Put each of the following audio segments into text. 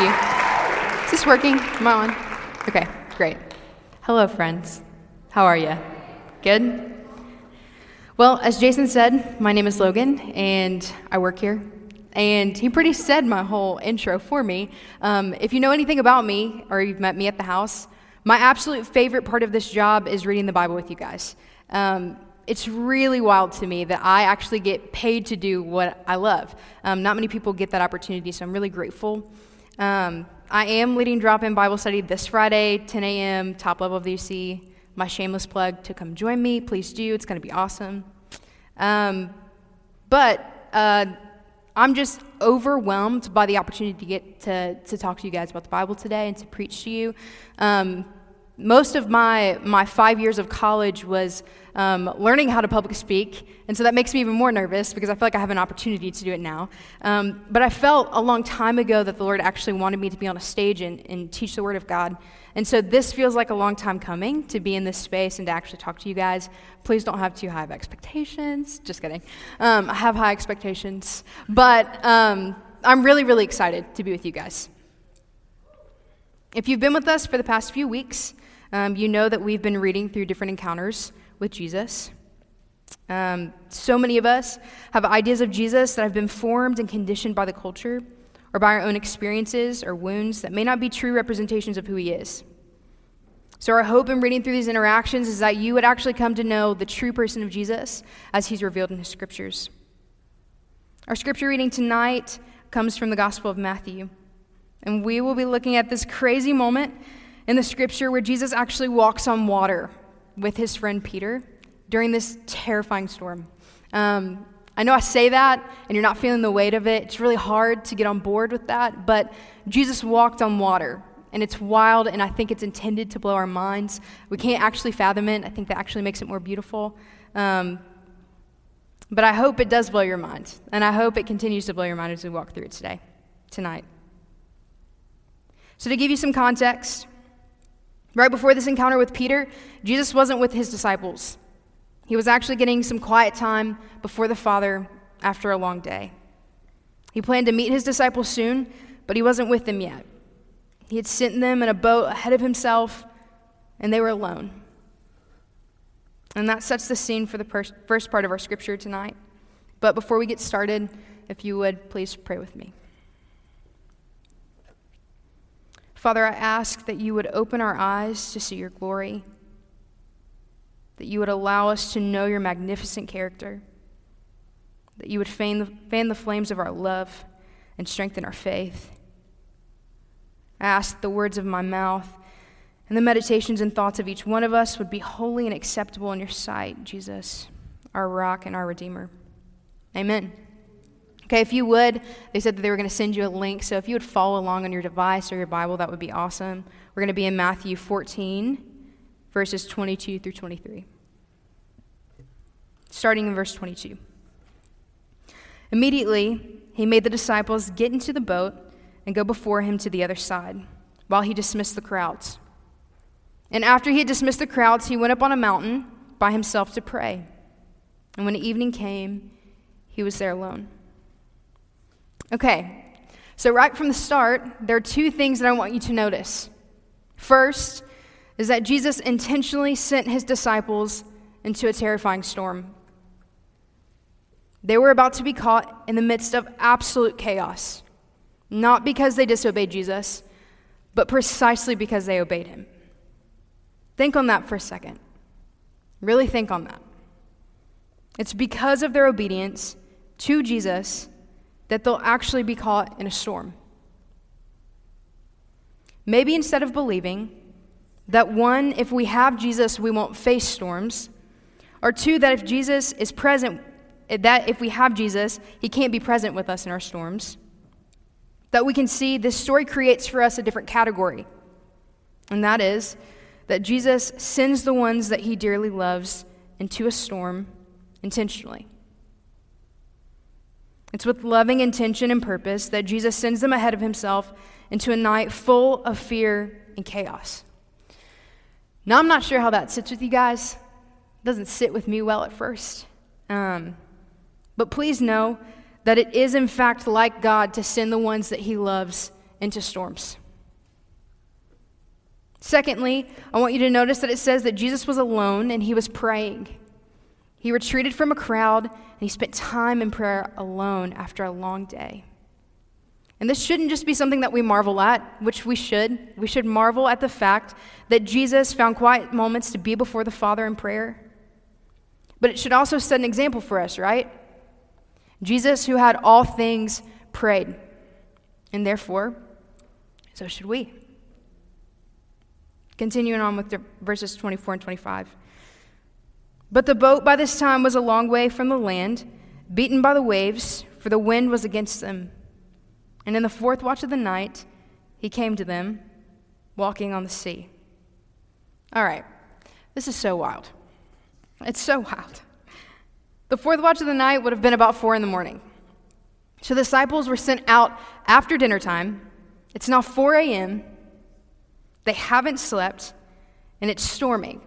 You. Is this working? Am I on? Okay, great. Hello, friends. How are you? Good? Well, as Jason said, my name is Logan, and I work here. And he pretty said my whole intro for me. Um, if you know anything about me, or you've met me at the house, my absolute favorite part of this job is reading the Bible with you guys. Um, it's really wild to me that I actually get paid to do what I love. Um, not many people get that opportunity, so I'm really grateful. Um, I am leading drop in Bible study this Friday, 10 a.m., top level of the UC. My shameless plug to come join me. Please do. It's going to be awesome. Um, but uh, I'm just overwhelmed by the opportunity to get to, to talk to you guys about the Bible today and to preach to you. Um, most of my, my five years of college was um, learning how to public speak, and so that makes me even more nervous because I feel like I have an opportunity to do it now. Um, but I felt a long time ago that the Lord actually wanted me to be on a stage and, and teach the Word of God. And so this feels like a long time coming to be in this space and to actually talk to you guys. Please don't have too high of expectations. Just kidding. Um, I have high expectations, but um, I'm really, really excited to be with you guys. If you've been with us for the past few weeks, um, you know that we've been reading through different encounters with Jesus. Um, so many of us have ideas of Jesus that have been formed and conditioned by the culture or by our own experiences or wounds that may not be true representations of who he is. So, our hope in reading through these interactions is that you would actually come to know the true person of Jesus as he's revealed in his scriptures. Our scripture reading tonight comes from the Gospel of Matthew. And we will be looking at this crazy moment in the scripture where Jesus actually walks on water with his friend Peter during this terrifying storm. Um, I know I say that and you're not feeling the weight of it. It's really hard to get on board with that, but Jesus walked on water. And it's wild, and I think it's intended to blow our minds. We can't actually fathom it. I think that actually makes it more beautiful. Um, but I hope it does blow your mind, and I hope it continues to blow your mind as we walk through it today, tonight. So, to give you some context, Right before this encounter with Peter, Jesus wasn't with his disciples. He was actually getting some quiet time before the Father after a long day. He planned to meet his disciples soon, but he wasn't with them yet. He had sent them in a boat ahead of himself, and they were alone. And that sets the scene for the per- first part of our scripture tonight. But before we get started, if you would, please pray with me. Father, I ask that you would open our eyes to see your glory, that you would allow us to know your magnificent character, that you would fan the, fan the flames of our love and strengthen our faith. I ask that the words of my mouth and the meditations and thoughts of each one of us would be holy and acceptable in your sight, Jesus, our rock and our Redeemer. Amen. Okay, if you would, they said that they were going to send you a link. So if you would follow along on your device or your Bible, that would be awesome. We're going to be in Matthew 14, verses 22 through 23. Starting in verse 22. Immediately, he made the disciples get into the boat and go before him to the other side, while he dismissed the crowds. And after he had dismissed the crowds, he went up on a mountain by himself to pray. And when evening came, he was there alone. Okay, so right from the start, there are two things that I want you to notice. First is that Jesus intentionally sent his disciples into a terrifying storm. They were about to be caught in the midst of absolute chaos, not because they disobeyed Jesus, but precisely because they obeyed him. Think on that for a second. Really think on that. It's because of their obedience to Jesus that they'll actually be caught in a storm. Maybe instead of believing that one, if we have Jesus, we won't face storms, or two, that if Jesus is present, that if we have Jesus, he can't be present with us in our storms, that we can see this story creates for us a different category. And that is that Jesus sends the ones that he dearly loves into a storm intentionally. It's with loving intention and purpose that Jesus sends them ahead of himself into a night full of fear and chaos. Now, I'm not sure how that sits with you guys. It doesn't sit with me well at first. Um, but please know that it is, in fact, like God to send the ones that he loves into storms. Secondly, I want you to notice that it says that Jesus was alone and he was praying. He retreated from a crowd and he spent time in prayer alone after a long day. And this shouldn't just be something that we marvel at, which we should. We should marvel at the fact that Jesus found quiet moments to be before the Father in prayer. But it should also set an example for us, right? Jesus, who had all things, prayed. And therefore, so should we. Continuing on with verses 24 and 25. But the boat by this time was a long way from the land, beaten by the waves, for the wind was against them. And in the fourth watch of the night, he came to them, walking on the sea. All right, this is so wild. It's so wild. The fourth watch of the night would have been about four in the morning. So the disciples were sent out after dinner time. It's now 4 a.m. They haven't slept, and it's storming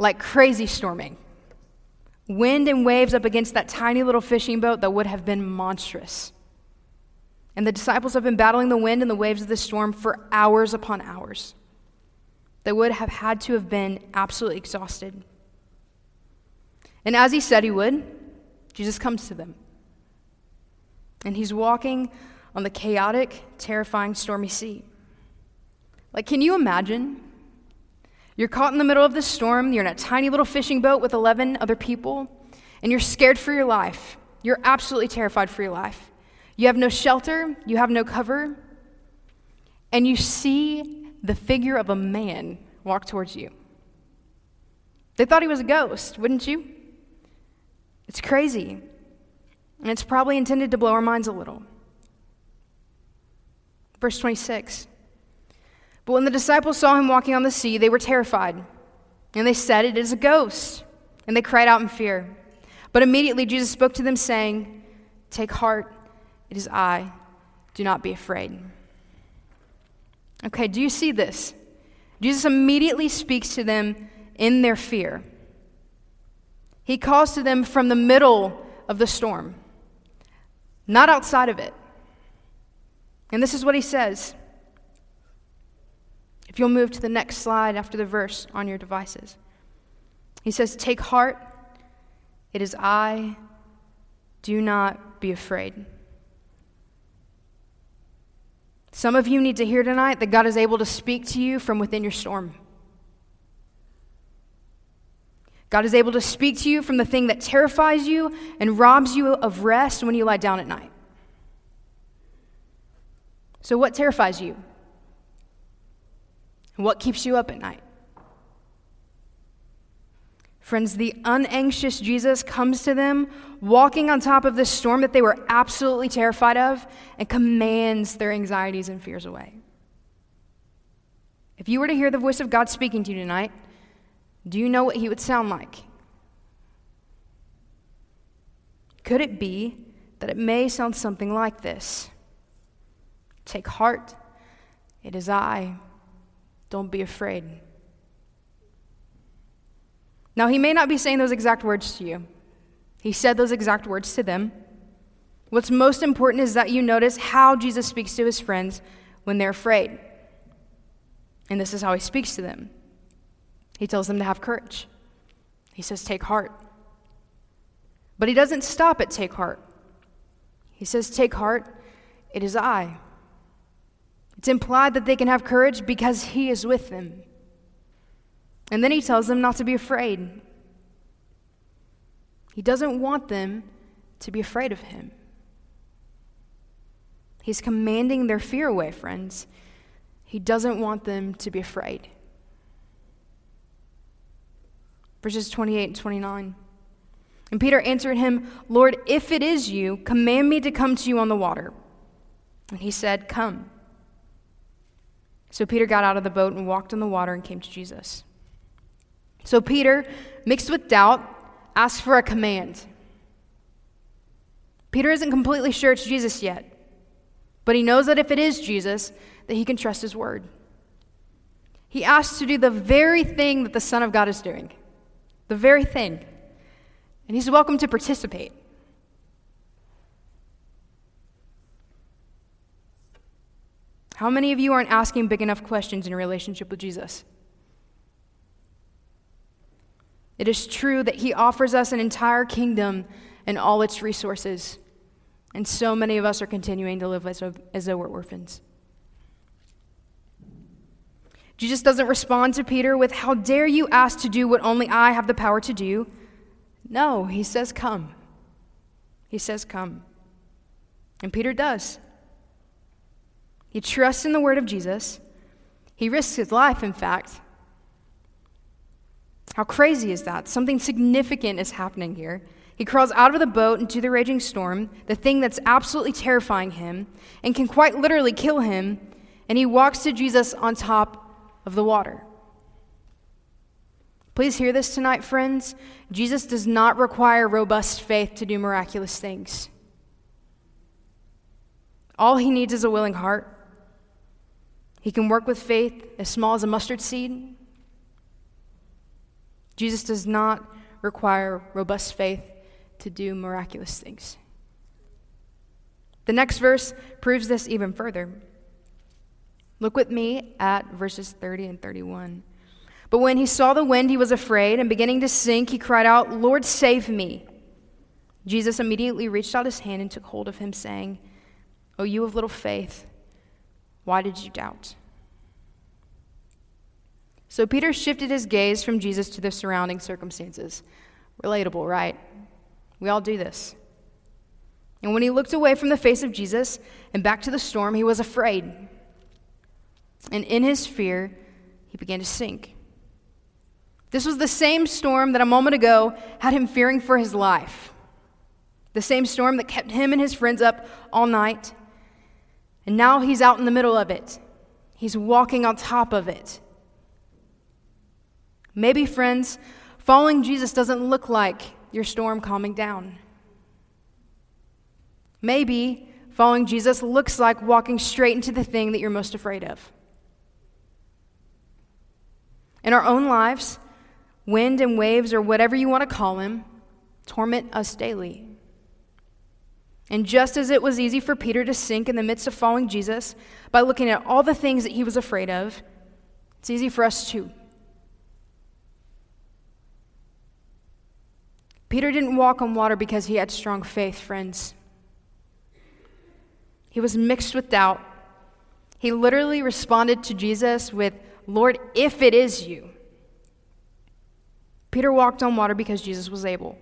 like crazy storming. Wind and waves up against that tiny little fishing boat that would have been monstrous. And the disciples have been battling the wind and the waves of the storm for hours upon hours. They would have had to have been absolutely exhausted. And as he said he would, Jesus comes to them. And he's walking on the chaotic, terrifying, stormy sea. Like, can you imagine? You're caught in the middle of the storm, you're in a tiny little fishing boat with 11 other people, and you're scared for your life. You're absolutely terrified for your life. You have no shelter, you have no cover, and you see the figure of a man walk towards you. They thought he was a ghost, wouldn't you? It's crazy. And it's probably intended to blow our minds a little. Verse 26 but when the disciples saw him walking on the sea, they were terrified. And they said, It is a ghost. And they cried out in fear. But immediately Jesus spoke to them, saying, Take heart, it is I. Do not be afraid. Okay, do you see this? Jesus immediately speaks to them in their fear. He calls to them from the middle of the storm, not outside of it. And this is what he says if you'll move to the next slide after the verse on your devices, he says, Take heart, it is I, do not be afraid. Some of you need to hear tonight that God is able to speak to you from within your storm. God is able to speak to you from the thing that terrifies you and robs you of rest when you lie down at night. So, what terrifies you? What keeps you up at night? Friends, the unanxious Jesus comes to them, walking on top of this storm that they were absolutely terrified of, and commands their anxieties and fears away. If you were to hear the voice of God speaking to you tonight, do you know what he would sound like? Could it be that it may sound something like this? Take heart, it is I. Don't be afraid. Now, he may not be saying those exact words to you. He said those exact words to them. What's most important is that you notice how Jesus speaks to his friends when they're afraid. And this is how he speaks to them he tells them to have courage. He says, Take heart. But he doesn't stop at take heart. He says, Take heart, it is I. It's implied that they can have courage because He is with them. And then He tells them not to be afraid. He doesn't want them to be afraid of Him. He's commanding their fear away, friends. He doesn't want them to be afraid. Verses 28 and 29. And Peter answered him, Lord, if it is you, command me to come to you on the water. And he said, Come. So Peter got out of the boat and walked on the water and came to Jesus. So Peter, mixed with doubt, asked for a command. Peter isn't completely sure it's Jesus yet, but he knows that if it is Jesus, that he can trust his word. He asks to do the very thing that the Son of God is doing, the very thing. And he's welcome to How many of you aren't asking big enough questions in relationship with Jesus? It is true that He offers us an entire kingdom and all its resources. And so many of us are continuing to live as, as though we're orphans. Jesus doesn't respond to Peter with, How dare you ask to do what only I have the power to do? No, he says, Come. He says, Come. And Peter does. He trusts in the word of Jesus. He risks his life, in fact. How crazy is that? Something significant is happening here. He crawls out of the boat into the raging storm, the thing that's absolutely terrifying him and can quite literally kill him, and he walks to Jesus on top of the water. Please hear this tonight, friends. Jesus does not require robust faith to do miraculous things. All he needs is a willing heart. He can work with faith as small as a mustard seed. Jesus does not require robust faith to do miraculous things. The next verse proves this even further. Look with me at verses 30 and 31. But when he saw the wind, he was afraid, and beginning to sink, he cried out, Lord, save me. Jesus immediately reached out his hand and took hold of him, saying, O you of little faith, why did you doubt? So Peter shifted his gaze from Jesus to the surrounding circumstances. Relatable, right? We all do this. And when he looked away from the face of Jesus and back to the storm, he was afraid. And in his fear, he began to sink. This was the same storm that a moment ago had him fearing for his life. The same storm that kept him and his friends up all night. And now he's out in the middle of it. He's walking on top of it. Maybe, friends, following Jesus doesn't look like your storm calming down. Maybe following Jesus looks like walking straight into the thing that you're most afraid of. In our own lives, wind and waves, or whatever you want to call them, torment us daily. And just as it was easy for Peter to sink in the midst of following Jesus by looking at all the things that he was afraid of, it's easy for us too. Peter didn't walk on water because he had strong faith, friends. He was mixed with doubt. He literally responded to Jesus with, Lord, if it is you. Peter walked on water because Jesus was able.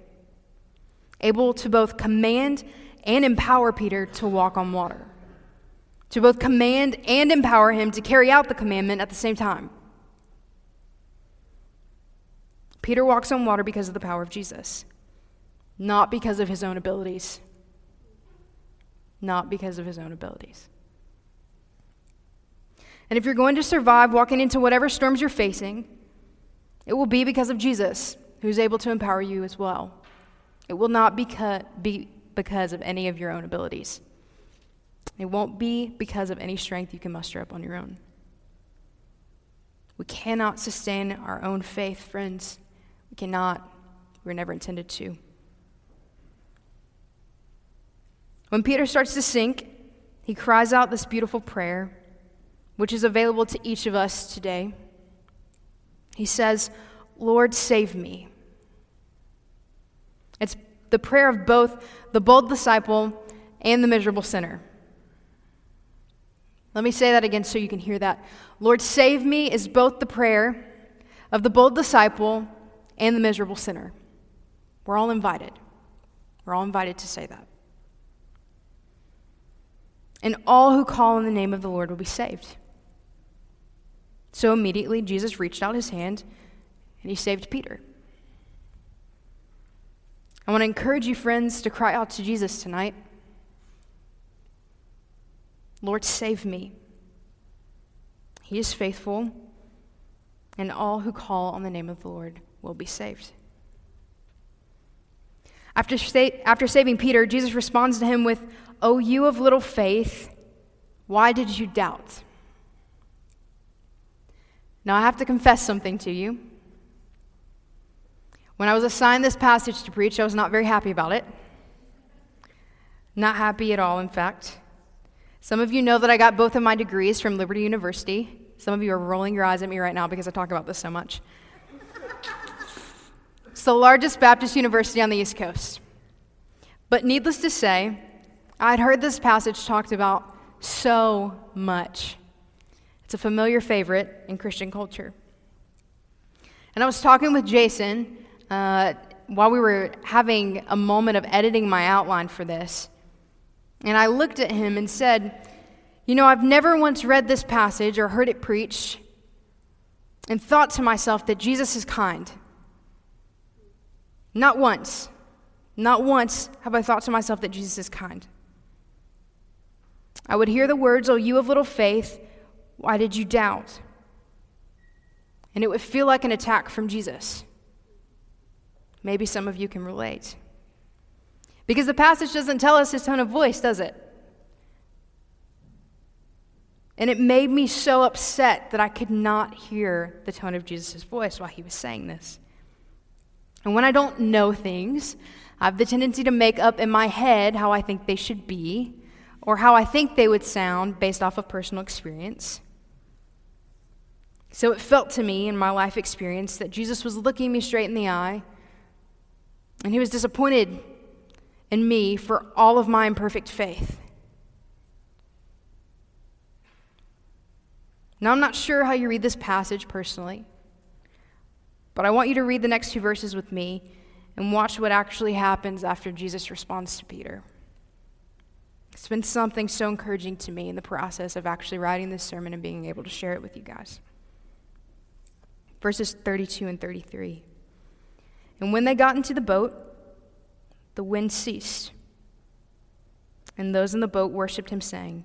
Able to both command and empower Peter to walk on water. To both command and empower him to carry out the commandment at the same time. Peter walks on water because of the power of Jesus, not because of his own abilities. Not because of his own abilities. And if you're going to survive walking into whatever storms you're facing, it will be because of Jesus, who's able to empower you as well. It will not be because of any of your own abilities. It won't be because of any strength you can muster up on your own. We cannot sustain our own faith, friends. We cannot. We were never intended to. When Peter starts to sink, he cries out this beautiful prayer which is available to each of us today. He says, Lord, save me. It's the prayer of both the bold disciple and the miserable sinner. Let me say that again so you can hear that. Lord, save me is both the prayer of the bold disciple and the miserable sinner. We're all invited. We're all invited to say that. And all who call on the name of the Lord will be saved. So immediately Jesus reached out his hand and he saved Peter. I want to encourage you, friends, to cry out to Jesus tonight Lord, save me. He is faithful, and all who call on the name of the Lord will be saved. After, sa- after saving Peter, Jesus responds to him with, O you of little faith, why did you doubt? Now, I have to confess something to you. When I was assigned this passage to preach, I was not very happy about it. Not happy at all, in fact. Some of you know that I got both of my degrees from Liberty University. Some of you are rolling your eyes at me right now because I talk about this so much. it's the largest Baptist university on the East Coast. But needless to say, I'd heard this passage talked about so much. It's a familiar favorite in Christian culture. And I was talking with Jason uh, while we were having a moment of editing my outline for this. And I looked at him and said, You know, I've never once read this passage or heard it preached and thought to myself that Jesus is kind. Not once. Not once have I thought to myself that Jesus is kind. I would hear the words, Oh, you of little faith, why did you doubt? And it would feel like an attack from Jesus. Maybe some of you can relate. Because the passage doesn't tell us his tone of voice, does it? And it made me so upset that I could not hear the tone of Jesus' voice while he was saying this. And when I don't know things, I have the tendency to make up in my head how I think they should be or how I think they would sound based off of personal experience. So it felt to me in my life experience that Jesus was looking me straight in the eye and he was disappointed in me for all of my imperfect faith. Now, I'm not sure how you read this passage personally, but I want you to read the next two verses with me and watch what actually happens after Jesus responds to Peter. It's been something so encouraging to me in the process of actually writing this sermon and being able to share it with you guys. Verses 32 and 33. And when they got into the boat, the wind ceased. And those in the boat worshipped him, saying,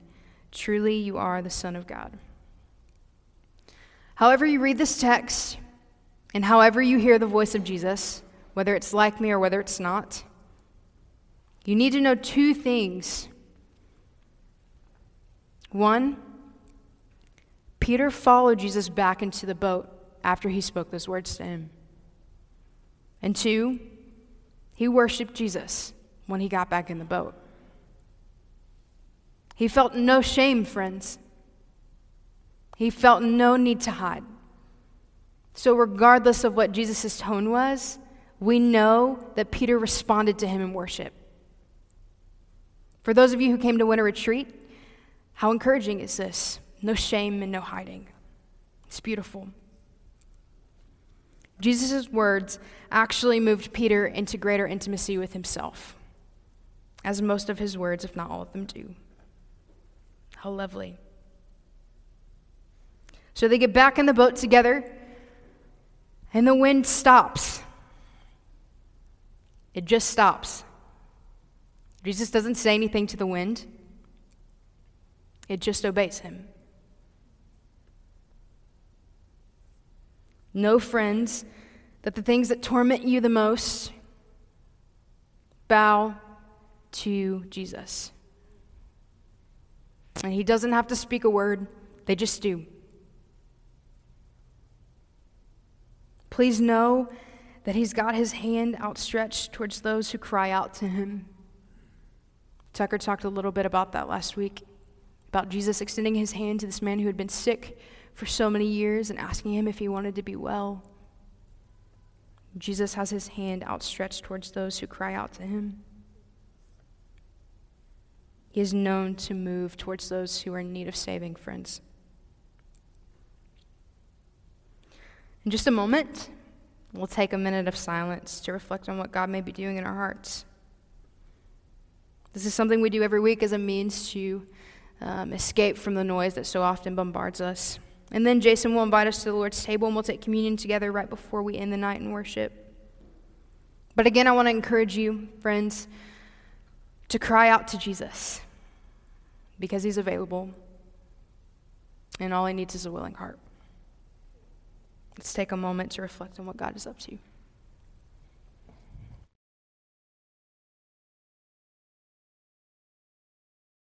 Truly you are the Son of God. However, you read this text, and however you hear the voice of Jesus, whether it's like me or whether it's not, you need to know two things. One, Peter followed Jesus back into the boat after he spoke those words to him. And two, he worshiped Jesus when he got back in the boat. He felt no shame, friends. He felt no need to hide. So, regardless of what Jesus' tone was, we know that Peter responded to him in worship. For those of you who came to Winter Retreat, how encouraging is this? No shame and no hiding. It's beautiful. Jesus' words actually moved Peter into greater intimacy with himself, as most of his words, if not all of them, do. How lovely. So they get back in the boat together, and the wind stops. It just stops. Jesus doesn't say anything to the wind, it just obeys him. Know, friends, that the things that torment you the most bow to Jesus. And he doesn't have to speak a word, they just do. Please know that he's got his hand outstretched towards those who cry out to him. Tucker talked a little bit about that last week, about Jesus extending his hand to this man who had been sick for so many years and asking him if he wanted to be well. Jesus has his hand outstretched towards those who cry out to him. He is known to move towards those who are in need of saving, friends. In just a moment, we'll take a minute of silence to reflect on what God may be doing in our hearts. This is something we do every week as a means to um, escape from the noise that so often bombards us. And then Jason will invite us to the Lord's table and we'll take communion together right before we end the night in worship. But again, I want to encourage you, friends, to cry out to Jesus because he's available and all he needs is a willing heart. Let's take a moment to reflect on what God is up to.